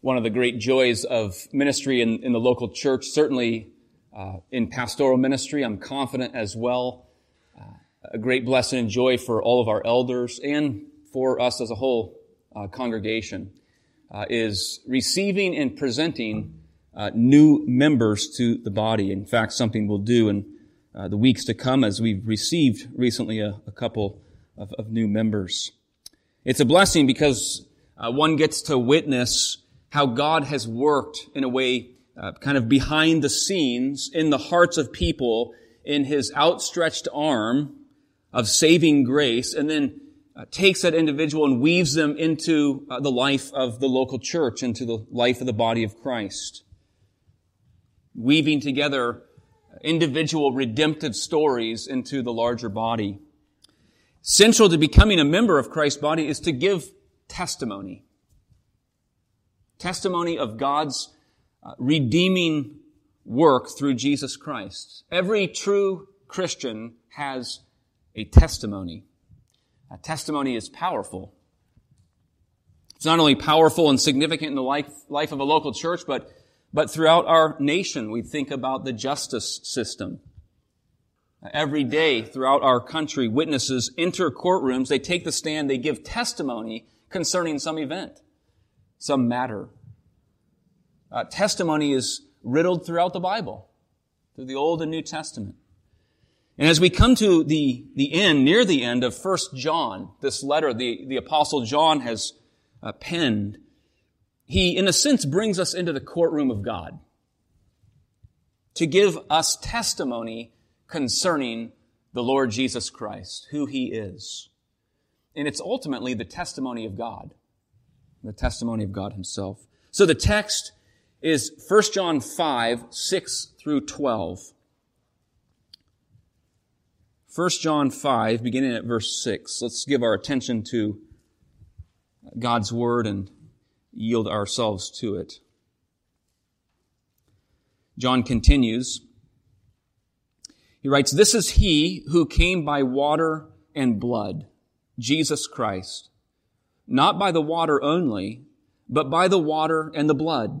one of the great joys of ministry in, in the local church, certainly uh, in pastoral ministry. I'm confident as well. Uh, a great blessing and joy for all of our elders and for us as a whole uh, congregation uh, is receiving and presenting uh, new members to the body. In fact, something we'll do in uh, the weeks to come as we've received recently a, a couple of, of, new members. It's a blessing because one gets to witness how God has worked in a way uh, kind of behind the scenes in the hearts of people in his outstretched arm of saving grace and then uh, takes that individual and weaves them into uh, the life of the local church, into the life of the body of Christ. Weaving together individual redemptive stories into the larger body. Central to becoming a member of Christ's body is to give testimony testimony of God's uh, redeeming work through Jesus Christ. Every true Christian has a testimony. A testimony is powerful. It's not only powerful and significant in the life, life of a local church, but, but throughout our nation. We think about the justice system. Every day throughout our country, witnesses enter courtrooms, they take the stand, they give testimony concerning some event some matter. Uh, testimony is riddled throughout the Bible, through the Old and New Testament. And as we come to the, the end, near the end of First John, this letter the, the Apostle John has uh, penned, he, in a sense, brings us into the courtroom of God to give us testimony concerning the Lord Jesus Christ, who he is. And it's ultimately the testimony of God the testimony of God himself. So the text is 1 John 5, 6 through 12. 1 John 5, beginning at verse 6. Let's give our attention to God's word and yield ourselves to it. John continues. He writes, This is he who came by water and blood, Jesus Christ not by the water only, but by the water and the blood.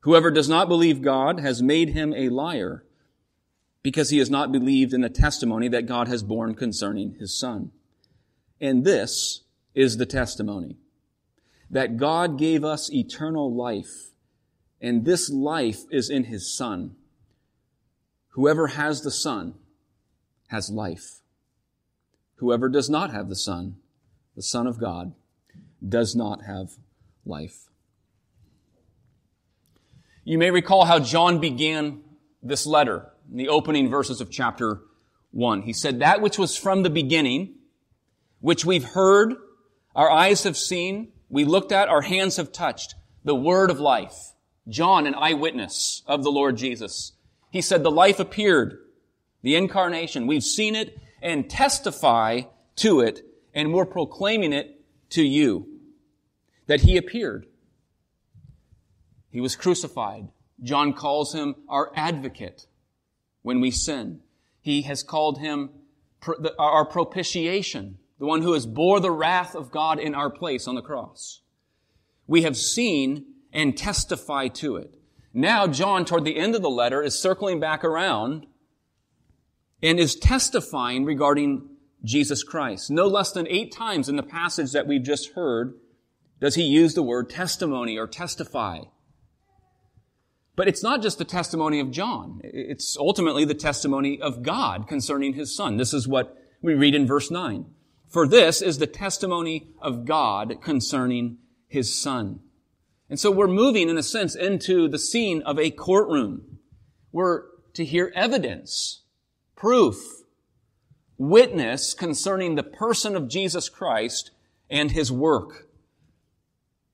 Whoever does not believe God has made him a liar because he has not believed in the testimony that God has borne concerning his Son. And this is the testimony that God gave us eternal life, and this life is in his Son. Whoever has the Son has life. Whoever does not have the Son the Son of God, does not have life. You may recall how John began this letter in the opening verses of chapter 1. He said, That which was from the beginning, which we've heard, our eyes have seen, we looked at, our hands have touched, the word of life. John, an eyewitness of the Lord Jesus. He said, The life appeared, the incarnation. We've seen it and testify to it and we're proclaiming it to you that he appeared. He was crucified. John calls him our advocate when we sin. He has called him our propitiation, the one who has bore the wrath of God in our place on the cross. We have seen and testify to it. Now, John, toward the end of the letter, is circling back around and is testifying regarding Jesus Christ. No less than eight times in the passage that we've just heard does he use the word testimony or testify. But it's not just the testimony of John. It's ultimately the testimony of God concerning his son. This is what we read in verse 9. For this is the testimony of God concerning his son. And so we're moving, in a sense, into the scene of a courtroom. We're to hear evidence, proof, witness concerning the person of Jesus Christ and his work.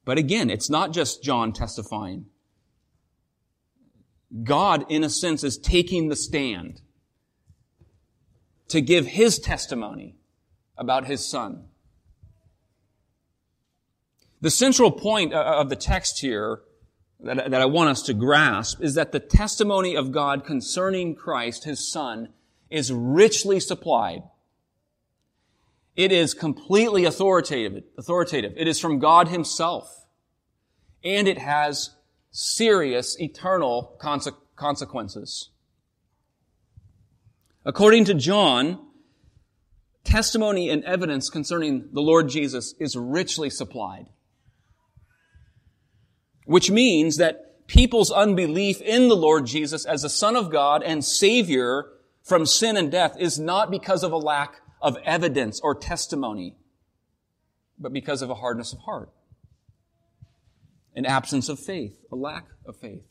But again, it's not just John testifying. God, in a sense, is taking the stand to give his testimony about his son. The central point uh, uh, of the text here that, that I want us to grasp is that the testimony of God concerning Christ, his son, is richly supplied. It is completely authoritative, authoritative. It is from God himself. And it has serious eternal conse- consequences. According to John, testimony and evidence concerning the Lord Jesus is richly supplied. Which means that people's unbelief in the Lord Jesus as the Son of God and Savior from sin and death is not because of a lack of evidence or testimony, but because of a hardness of heart, an absence of faith, a lack of faith.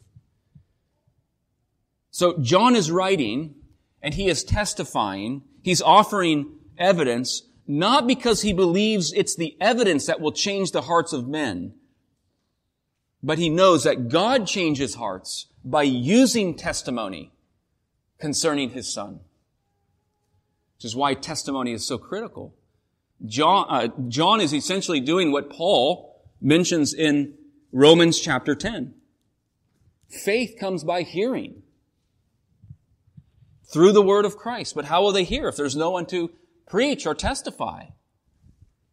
So John is writing and he is testifying, he's offering evidence, not because he believes it's the evidence that will change the hearts of men, but he knows that God changes hearts by using testimony concerning his son. Which is why testimony is so critical. John, uh, John is essentially doing what Paul mentions in Romans chapter 10. Faith comes by hearing through the word of Christ. But how will they hear if there's no one to preach or testify?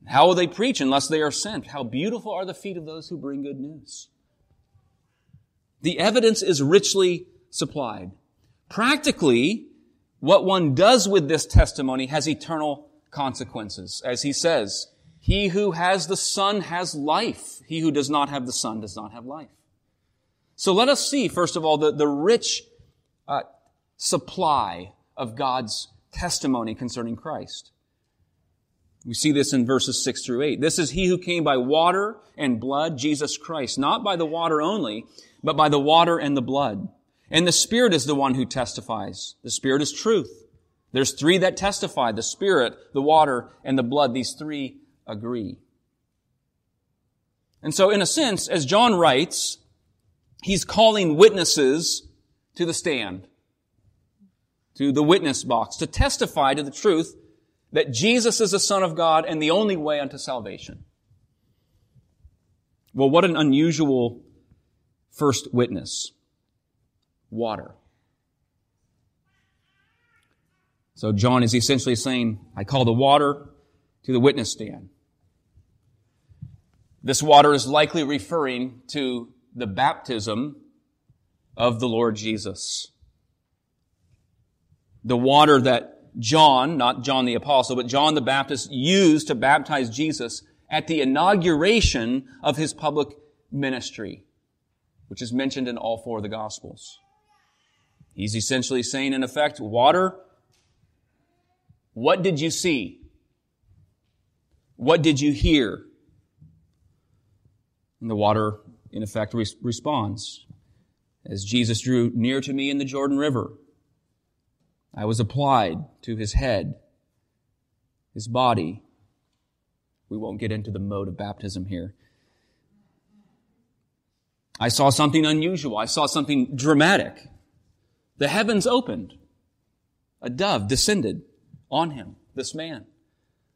How will they preach unless they are sent? How beautiful are the feet of those who bring good news. The evidence is richly supplied. Practically, what one does with this testimony has eternal consequences. As he says, he who has the Son has life. He who does not have the Son does not have life. So let us see, first of all, the, the rich uh, supply of God's testimony concerning Christ. We see this in verses 6 through 8. This is he who came by water and blood, Jesus Christ, not by the water only, but by the water and the blood. And the Spirit is the one who testifies. The Spirit is truth. There's three that testify, the Spirit, the water, and the blood. These three agree. And so in a sense, as John writes, he's calling witnesses to the stand, to the witness box, to testify to the truth that Jesus is the Son of God and the only way unto salvation. Well, what an unusual first witness. Water. So John is essentially saying, I call the water to the witness stand. This water is likely referring to the baptism of the Lord Jesus. The water that John, not John the apostle, but John the Baptist used to baptize Jesus at the inauguration of his public ministry which is mentioned in all four of the Gospels. He's essentially saying, in effect, water, what did you see? What did you hear? And the water, in effect, re- responds. As Jesus drew near to me in the Jordan River, I was applied to his head, his body. We won't get into the mode of baptism here. I saw something unusual. I saw something dramatic. The heavens opened. A dove descended on him, this man.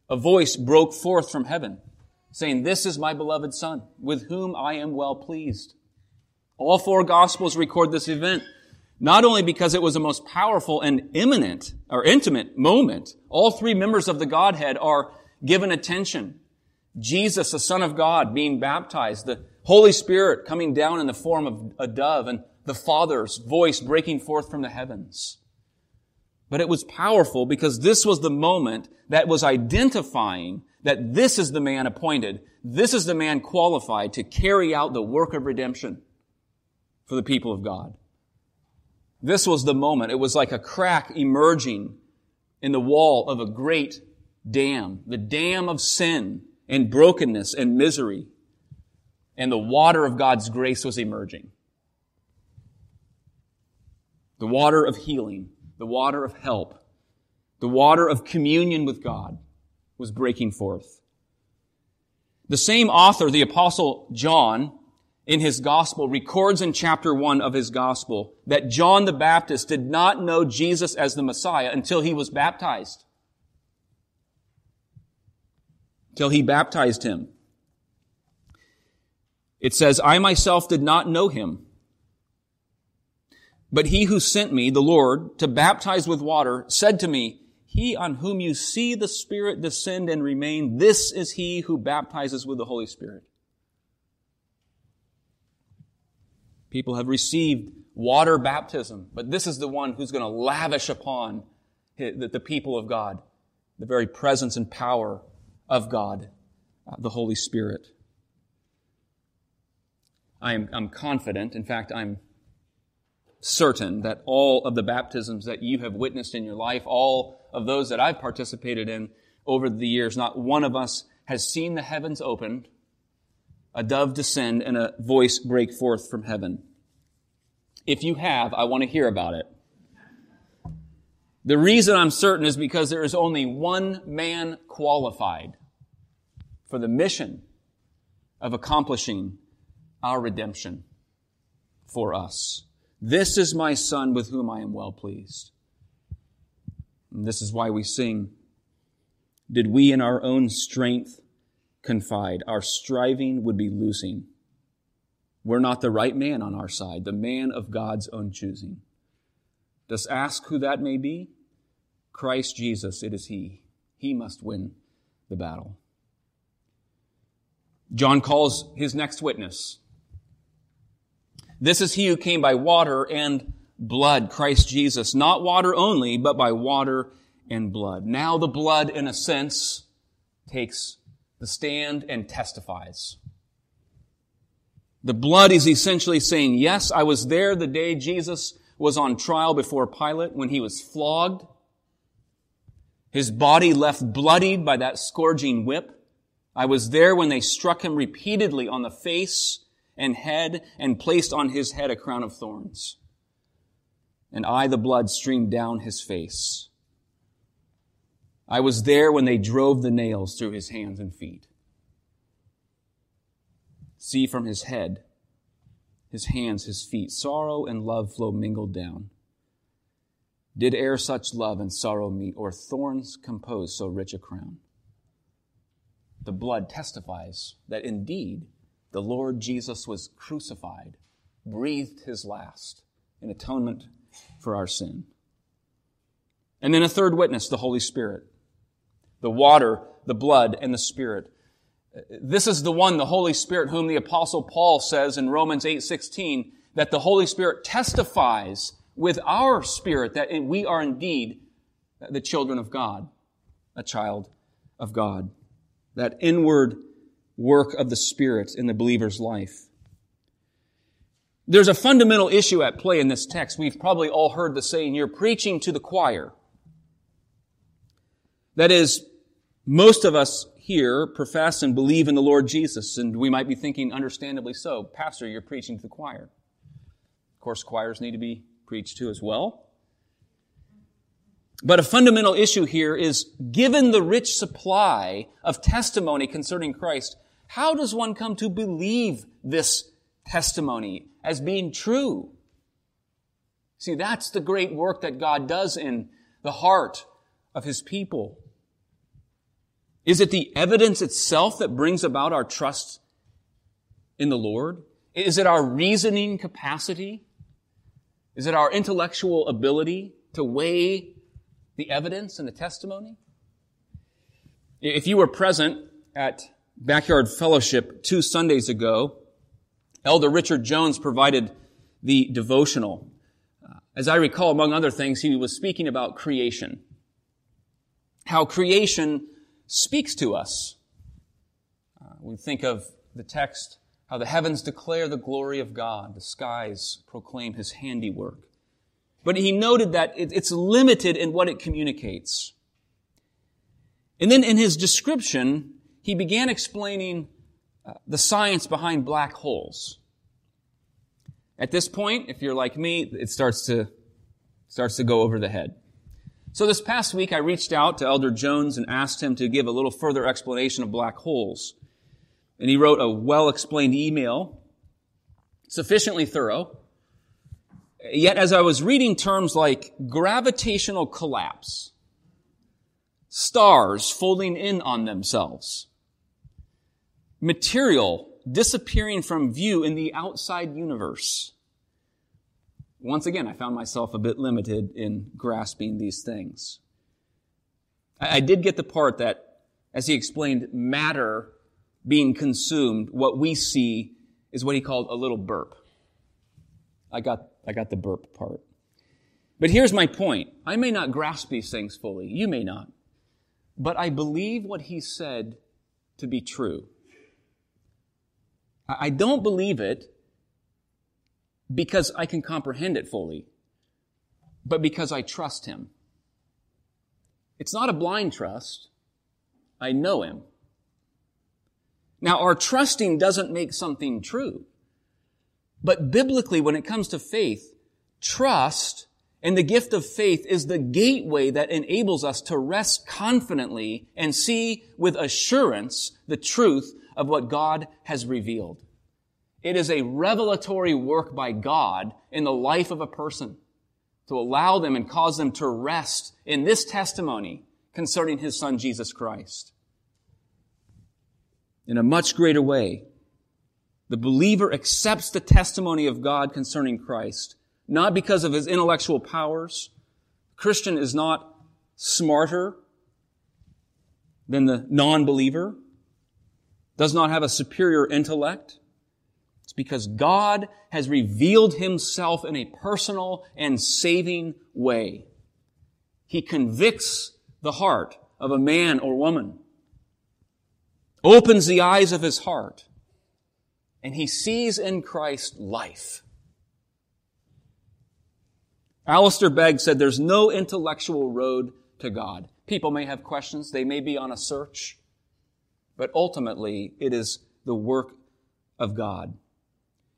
A voice broke forth from heaven saying, This is my beloved son, with whom I am well pleased. All four gospels record this event, not only because it was a most powerful and imminent or intimate moment. All three members of the Godhead are given attention. Jesus, the Son of God, being baptized, the Holy Spirit coming down in the form of a dove and the Father's voice breaking forth from the heavens. But it was powerful because this was the moment that was identifying that this is the man appointed. This is the man qualified to carry out the work of redemption for the people of God. This was the moment. It was like a crack emerging in the wall of a great dam, the dam of sin and brokenness and misery and the water of God's grace was emerging. The water of healing, the water of help, the water of communion with God was breaking forth. The same author, the apostle John, in his gospel records in chapter 1 of his gospel that John the Baptist did not know Jesus as the Messiah until he was baptized. Till he baptized him. It says, I myself did not know him. But he who sent me, the Lord, to baptize with water, said to me, He on whom you see the Spirit descend and remain, this is he who baptizes with the Holy Spirit. People have received water baptism, but this is the one who's going to lavish upon the people of God the very presence and power of God, uh, the Holy Spirit. I'm, I'm confident, in fact, I'm certain that all of the baptisms that you have witnessed in your life, all of those that I've participated in over the years, not one of us has seen the heavens opened a dove descend and a voice break forth from heaven. If you have, I want to hear about it. The reason I'm certain is because there is only one man qualified for the mission of accomplishing our redemption for us. This is my son with whom I am well pleased. And this is why we sing, Did we in our own strength confide, our striving would be losing. We're not the right man on our side, the man of God's own choosing. Dost ask who that may be? Christ Jesus, it is He. He must win the battle. John calls his next witness. This is he who came by water and blood, Christ Jesus. Not water only, but by water and blood. Now the blood, in a sense, takes the stand and testifies. The blood is essentially saying, yes, I was there the day Jesus was on trial before Pilate when he was flogged. His body left bloodied by that scourging whip. I was there when they struck him repeatedly on the face and head and placed on his head a crown of thorns. And I, the blood streamed down his face. I was there when they drove the nails through his hands and feet. See from his head, his hands, his feet, sorrow and love flow mingled down. Did e'er such love and sorrow meet, or thorns compose so rich a crown? The blood testifies that indeed the Lord Jesus was crucified, breathed his last in atonement for our sin. And then a third witness, the Holy Spirit. The water, the blood, and the Spirit this is the one, the Holy Spirit, whom the apostle Paul says in Romans 8:16 that the Holy Spirit testifies with our spirit that we are indeed the children of God, a child of God. That inward work of the Spirit in the believer's life. There's a fundamental issue at play in this text. We've probably all heard the saying, you're preaching to the choir. That is, most of us here profess and believe in the Lord Jesus, and we might be thinking, understandably so, Pastor, you're preaching to the choir. Of course, choirs need to be preached to as well. But a fundamental issue here is given the rich supply of testimony concerning Christ, how does one come to believe this testimony as being true? See, that's the great work that God does in the heart of His people. Is it the evidence itself that brings about our trust in the Lord? Is it our reasoning capacity? Is it our intellectual ability to weigh the evidence and the testimony? If you were present at Backyard Fellowship two Sundays ago, Elder Richard Jones provided the devotional. Uh, as I recall, among other things, he was speaking about creation. How creation speaks to us. Uh, we think of the text, how the heavens declare the glory of God, the skies proclaim his handiwork. But he noted that it, it's limited in what it communicates. And then in his description, he began explaining uh, the science behind black holes. At this point, if you're like me, it starts to, starts to go over the head. So this past week, I reached out to Elder Jones and asked him to give a little further explanation of black holes. And he wrote a well explained email, sufficiently thorough. Yet, as I was reading terms like gravitational collapse, stars folding in on themselves, material disappearing from view in the outside universe, once again, I found myself a bit limited in grasping these things. I, did get the part that, as he explained, matter being consumed, what we see is what he called a little burp. I got, I got the burp part. But here's my point. I may not grasp these things fully. You may not. But I believe what he said to be true. I don't believe it because I can comprehend it fully, but because I trust Him. It's not a blind trust. I know Him. Now, our trusting doesn't make something true. But biblically, when it comes to faith, trust and the gift of faith is the gateway that enables us to rest confidently and see with assurance the truth of what God has revealed. It is a revelatory work by God in the life of a person to allow them and cause them to rest in this testimony concerning his son Jesus Christ. In a much greater way, the believer accepts the testimony of God concerning Christ, not because of his intellectual powers. Christian is not smarter than the non-believer, does not have a superior intellect. It's because God has revealed himself in a personal and saving way. He convicts the heart of a man or woman, opens the eyes of his heart, and he sees in Christ life. Alistair Begg said there's no intellectual road to God. People may have questions, they may be on a search, but ultimately it is the work of God.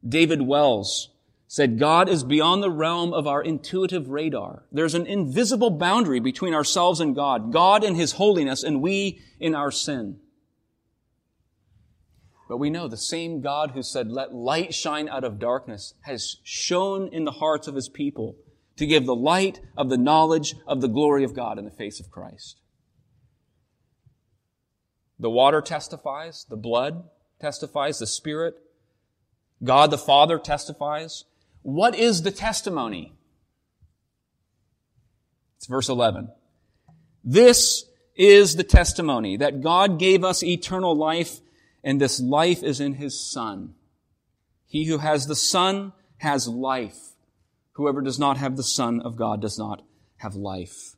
David Wells said, God is beyond the realm of our intuitive radar. There's an invisible boundary between ourselves and God, God in His holiness and we in our sin. But we know the same God who said, let light shine out of darkness has shone in the hearts of His people to give the light of the knowledge of the glory of God in the face of Christ. The water testifies, the blood testifies, the Spirit God the Father testifies. What is the testimony? It's verse 11. This is the testimony that God gave us eternal life and this life is in His Son. He who has the Son has life. Whoever does not have the Son of God does not have life.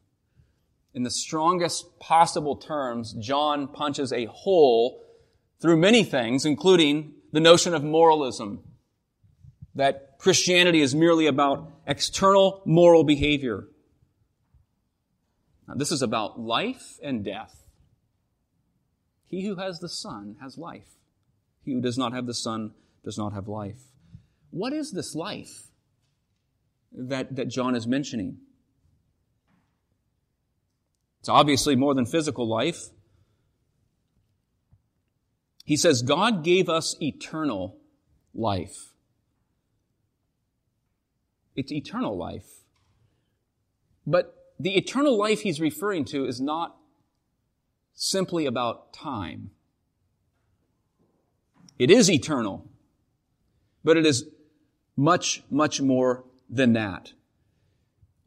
In the strongest possible terms, John punches a hole through many things, including the notion of moralism, that Christianity is merely about external moral behavior. Now, this is about life and death. He who has the Son has life. He who does not have the Son does not have life. What is this life that, that John is mentioning? It's obviously more than physical life. He says, God gave us eternal life. It's eternal life. But the eternal life he's referring to is not simply about time. It is eternal, but it is much, much more than that.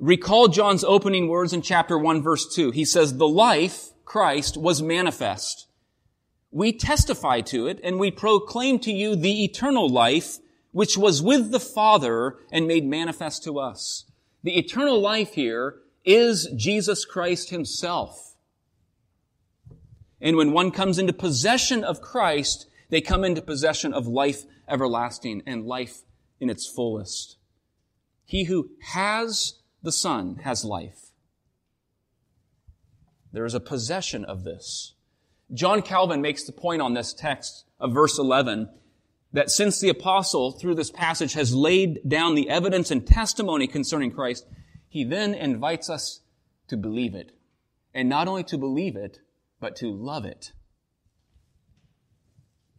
Recall John's opening words in chapter 1 verse 2. He says, the life, Christ, was manifest we testify to it and we proclaim to you the eternal life which was with the Father and made manifest to us. The eternal life here is Jesus Christ himself. And when one comes into possession of Christ, they come into possession of life everlasting and life in its fullest. He who has the Son has life. There is a possession of this. John Calvin makes the point on this text of verse 11 that since the apostle through this passage has laid down the evidence and testimony concerning Christ, he then invites us to believe it. And not only to believe it, but to love it.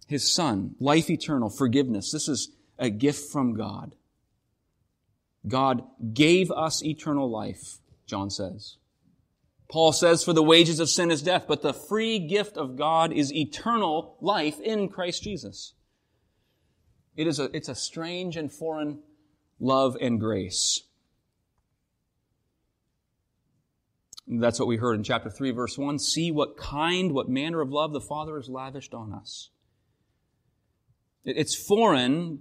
his son, life eternal, forgiveness. This is a gift from God. God gave us eternal life, John says. Paul says, for the wages of sin is death, but the free gift of God is eternal life in Christ Jesus. It is a, it's a strange and foreign love and grace. That's what we heard in chapter 3, verse 1. See what kind, what manner of love the Father has lavished on us. It's foreign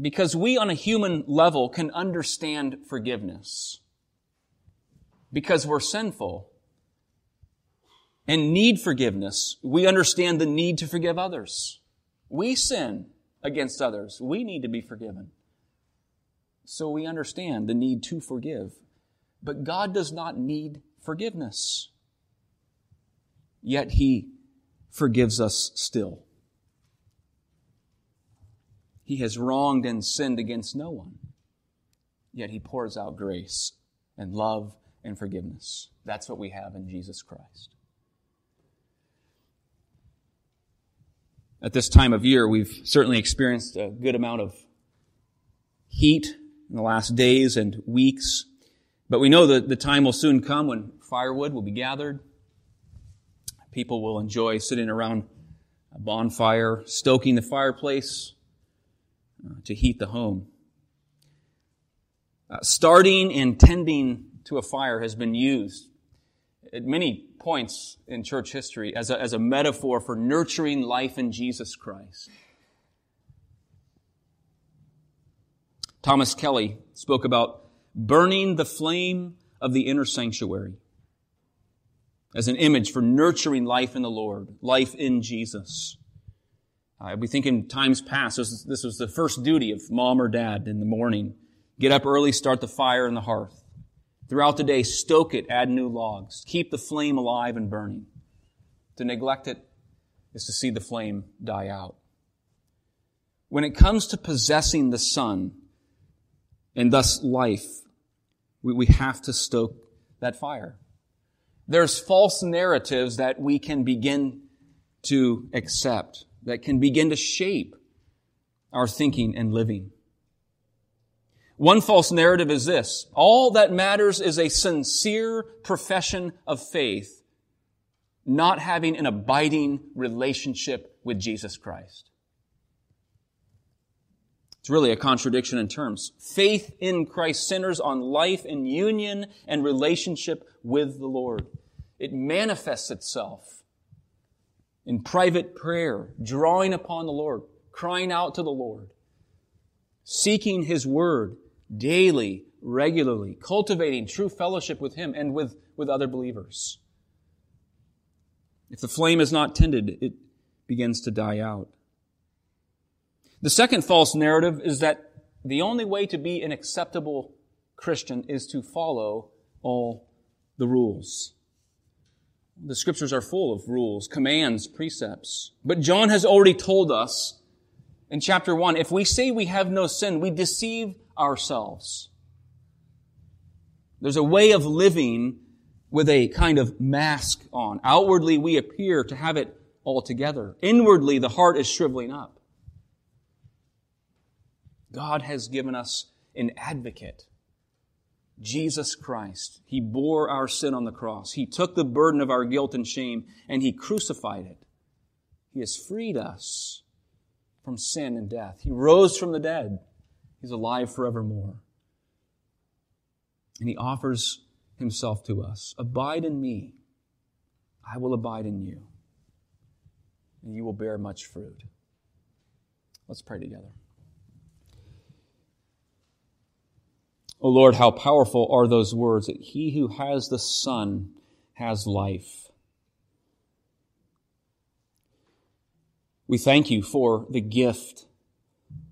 because we on a human level can understand forgiveness. Because we're sinful and need forgiveness. We understand the need to forgive others. We sin against others. We need to be forgiven. So we understand the need to forgive. But God does not need forgiveness. Yet He forgives us still. He has wronged and sinned against no one. Yet He pours out grace and love and forgiveness. That's what we have in Jesus Christ. At this time of year, we've certainly experienced a good amount of heat in the last days and weeks. But we know that the time will soon come when firewood will be gathered. People will enjoy sitting around a bonfire, stoking the fireplace to heat the home. Uh, starting and tending to a fire has been used at many points in church history as a, as a metaphor for nurturing life in Jesus Christ. Thomas Kelly spoke about burning the flame of the inner sanctuary as an image for nurturing life in the Lord, life in Jesus. Uh, we think in times past, this was, this was the first duty of mom or dad in the morning. Get up early, start the fire in the hearth. Throughout the day, stoke it, add new logs. Keep the flame alive and burning. To neglect it is to see the flame die out. When it comes to possessing the Son and thus life, we, we have to stoke that fire. There's false narratives that we can begin to accept, that can begin to shape our thinking and living. One false narrative is this. All that matters is a sincere profession of faith, not having an abiding relationship with Jesus Christ. It's really a contradiction in terms. Faith in Christ centers on life in union and relationship with the Lord. It manifests itself in private prayer, drawing upon the Lord, crying out to the Lord, seeking His Word, daily, regularly, cultivating true fellowship with Him and with, with other believers. If the flame is not tended, it begins to die out. The second false narrative is that the only way to be an acceptable Christian is to follow all the rules. The scriptures are full of rules, commands, precepts. But John has already told us in chapter 1 if we say we have no sin, we deceive ourselves. There's a way of living with a kind of mask on. Outwardly, we appear to have it all together. Inwardly, the heart is shriveling up. God has given us an advocate, Jesus Christ. He bore our sin on the cross. He took the burden of our guilt and shame, and He crucified it. He has freed us from sin and death. He rose from the dead. He's alive forevermore. And he offers himself to us. Abide in me. I will abide in you. And you will bear much fruit. Let's pray together. O Lord, how powerful are those words that he who has the Son has life. We thank you for the gift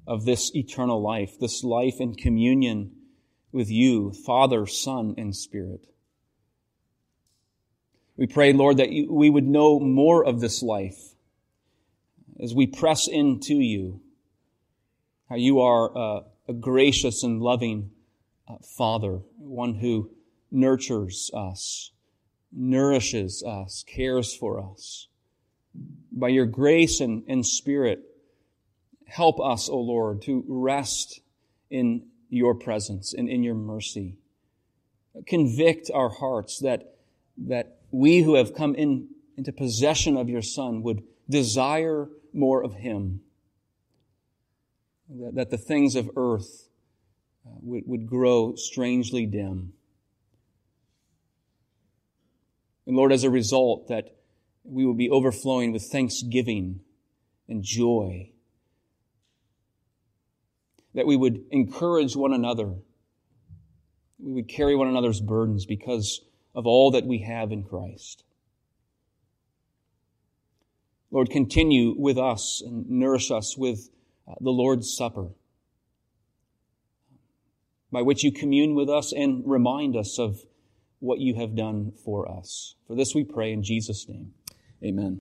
of this eternal life, this life in communion with you, Father, Son, and Spirit. We pray, Lord, that we would know more of this life as we press into you, how you are uh, a gracious and loving Father, one who nurtures us, nourishes us, cares for us. by your grace and, and spirit, help us, O Lord, to rest in your presence and in your mercy. Convict our hearts that, that we who have come in, into possession of your Son would desire more of him. That, that the things of earth uh, would, would grow strangely dim. And Lord, as a result, that we will be overflowing with thanksgiving and joy. That we would encourage one another. We would carry one another's burdens because of all that we have in Christ. Lord, continue with us and nourish us with uh, the Lord's Supper, by which you commune with us and remind us of what you have done for us. For this we pray in Jesus' name. Amen.